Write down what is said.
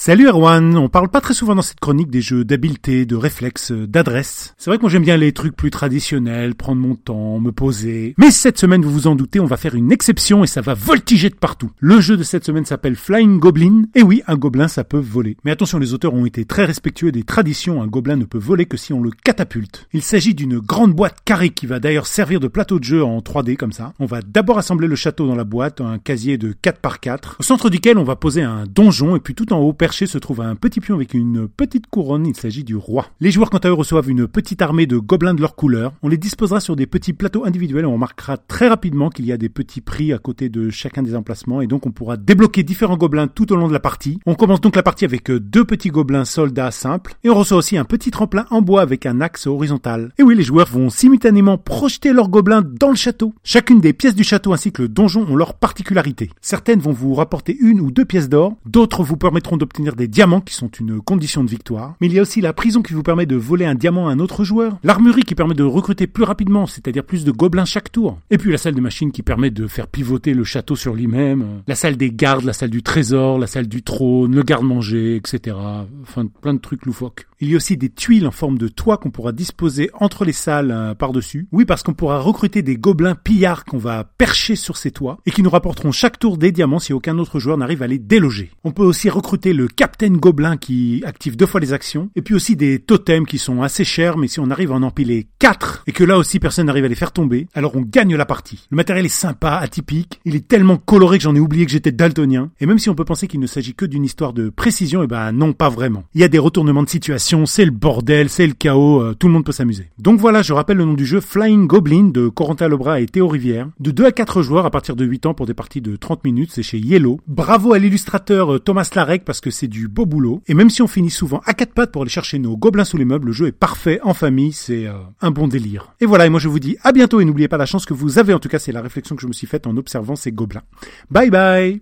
Salut Erwan, on parle pas très souvent dans cette chronique des jeux d'habileté, de réflexe, d'adresse. C'est vrai que moi j'aime bien les trucs plus traditionnels, prendre mon temps, me poser. Mais cette semaine, vous vous en doutez, on va faire une exception et ça va voltiger de partout. Le jeu de cette semaine s'appelle Flying Goblin. Et oui, un gobelin ça peut voler. Mais attention, les auteurs ont été très respectueux des traditions, un gobelin ne peut voler que si on le catapulte. Il s'agit d'une grande boîte carrée qui va d'ailleurs servir de plateau de jeu en 3D comme ça. On va d'abord assembler le château dans la boîte, un casier de 4 par 4 au centre duquel on va poser un donjon et puis tout en haut se trouve un petit pion avec une petite couronne, il s'agit du roi. Les joueurs quant à eux reçoivent une petite armée de gobelins de leur couleur. On les disposera sur des petits plateaux individuels et on remarquera très rapidement qu'il y a des petits prix à côté de chacun des emplacements et donc on pourra débloquer différents gobelins tout au long de la partie. On commence donc la partie avec deux petits gobelins soldats simples et on reçoit aussi un petit tremplin en bois avec un axe horizontal. Et oui, les joueurs vont simultanément projeter leurs gobelins dans le château. Chacune des pièces du château ainsi que le donjon ont leur particularité. Certaines vont vous rapporter une ou deux pièces d'or, d'autres vous permettront d'obtenir des diamants qui sont une condition de victoire. Mais il y a aussi la prison qui vous permet de voler un diamant à un autre joueur. L'armurerie qui permet de recruter plus rapidement, c'est-à-dire plus de gobelins chaque tour. Et puis la salle de machine qui permet de faire pivoter le château sur lui-même. La salle des gardes, la salle du trésor, la salle du trône, le garde-manger, etc. Enfin, plein de trucs loufoques. Il y a aussi des tuiles en forme de toit qu'on pourra disposer entre les salles euh, par-dessus. Oui, parce qu'on pourra recruter des gobelins pillards qu'on va percher sur ces toits et qui nous rapporteront chaque tour des diamants si aucun autre joueur n'arrive à les déloger. On peut aussi recruter le Captain Gobelin qui active deux fois les actions et puis aussi des totems qui sont assez chers mais si on arrive à en empiler quatre et que là aussi personne n'arrive à les faire tomber, alors on gagne la partie. Le matériel est sympa, atypique, il est tellement coloré que j'en ai oublié que j'étais daltonien et même si on peut penser qu'il ne s'agit que d'une histoire de précision, eh ben non pas vraiment. Il y a des retournements de situation c'est le bordel, c'est le chaos, euh, tout le monde peut s'amuser. Donc voilà, je rappelle le nom du jeu Flying Goblin de Corentin Lebras et Théo Rivière, de 2 à 4 joueurs à partir de 8 ans pour des parties de 30 minutes, c'est chez Yellow. Bravo à l'illustrateur euh, Thomas Larek parce que c'est du beau boulot. Et même si on finit souvent à quatre pattes pour aller chercher nos gobelins sous les meubles, le jeu est parfait en famille, c'est euh, un bon délire. Et voilà, et moi je vous dis à bientôt et n'oubliez pas la chance que vous avez, en tout cas c'est la réflexion que je me suis faite en observant ces gobelins. Bye bye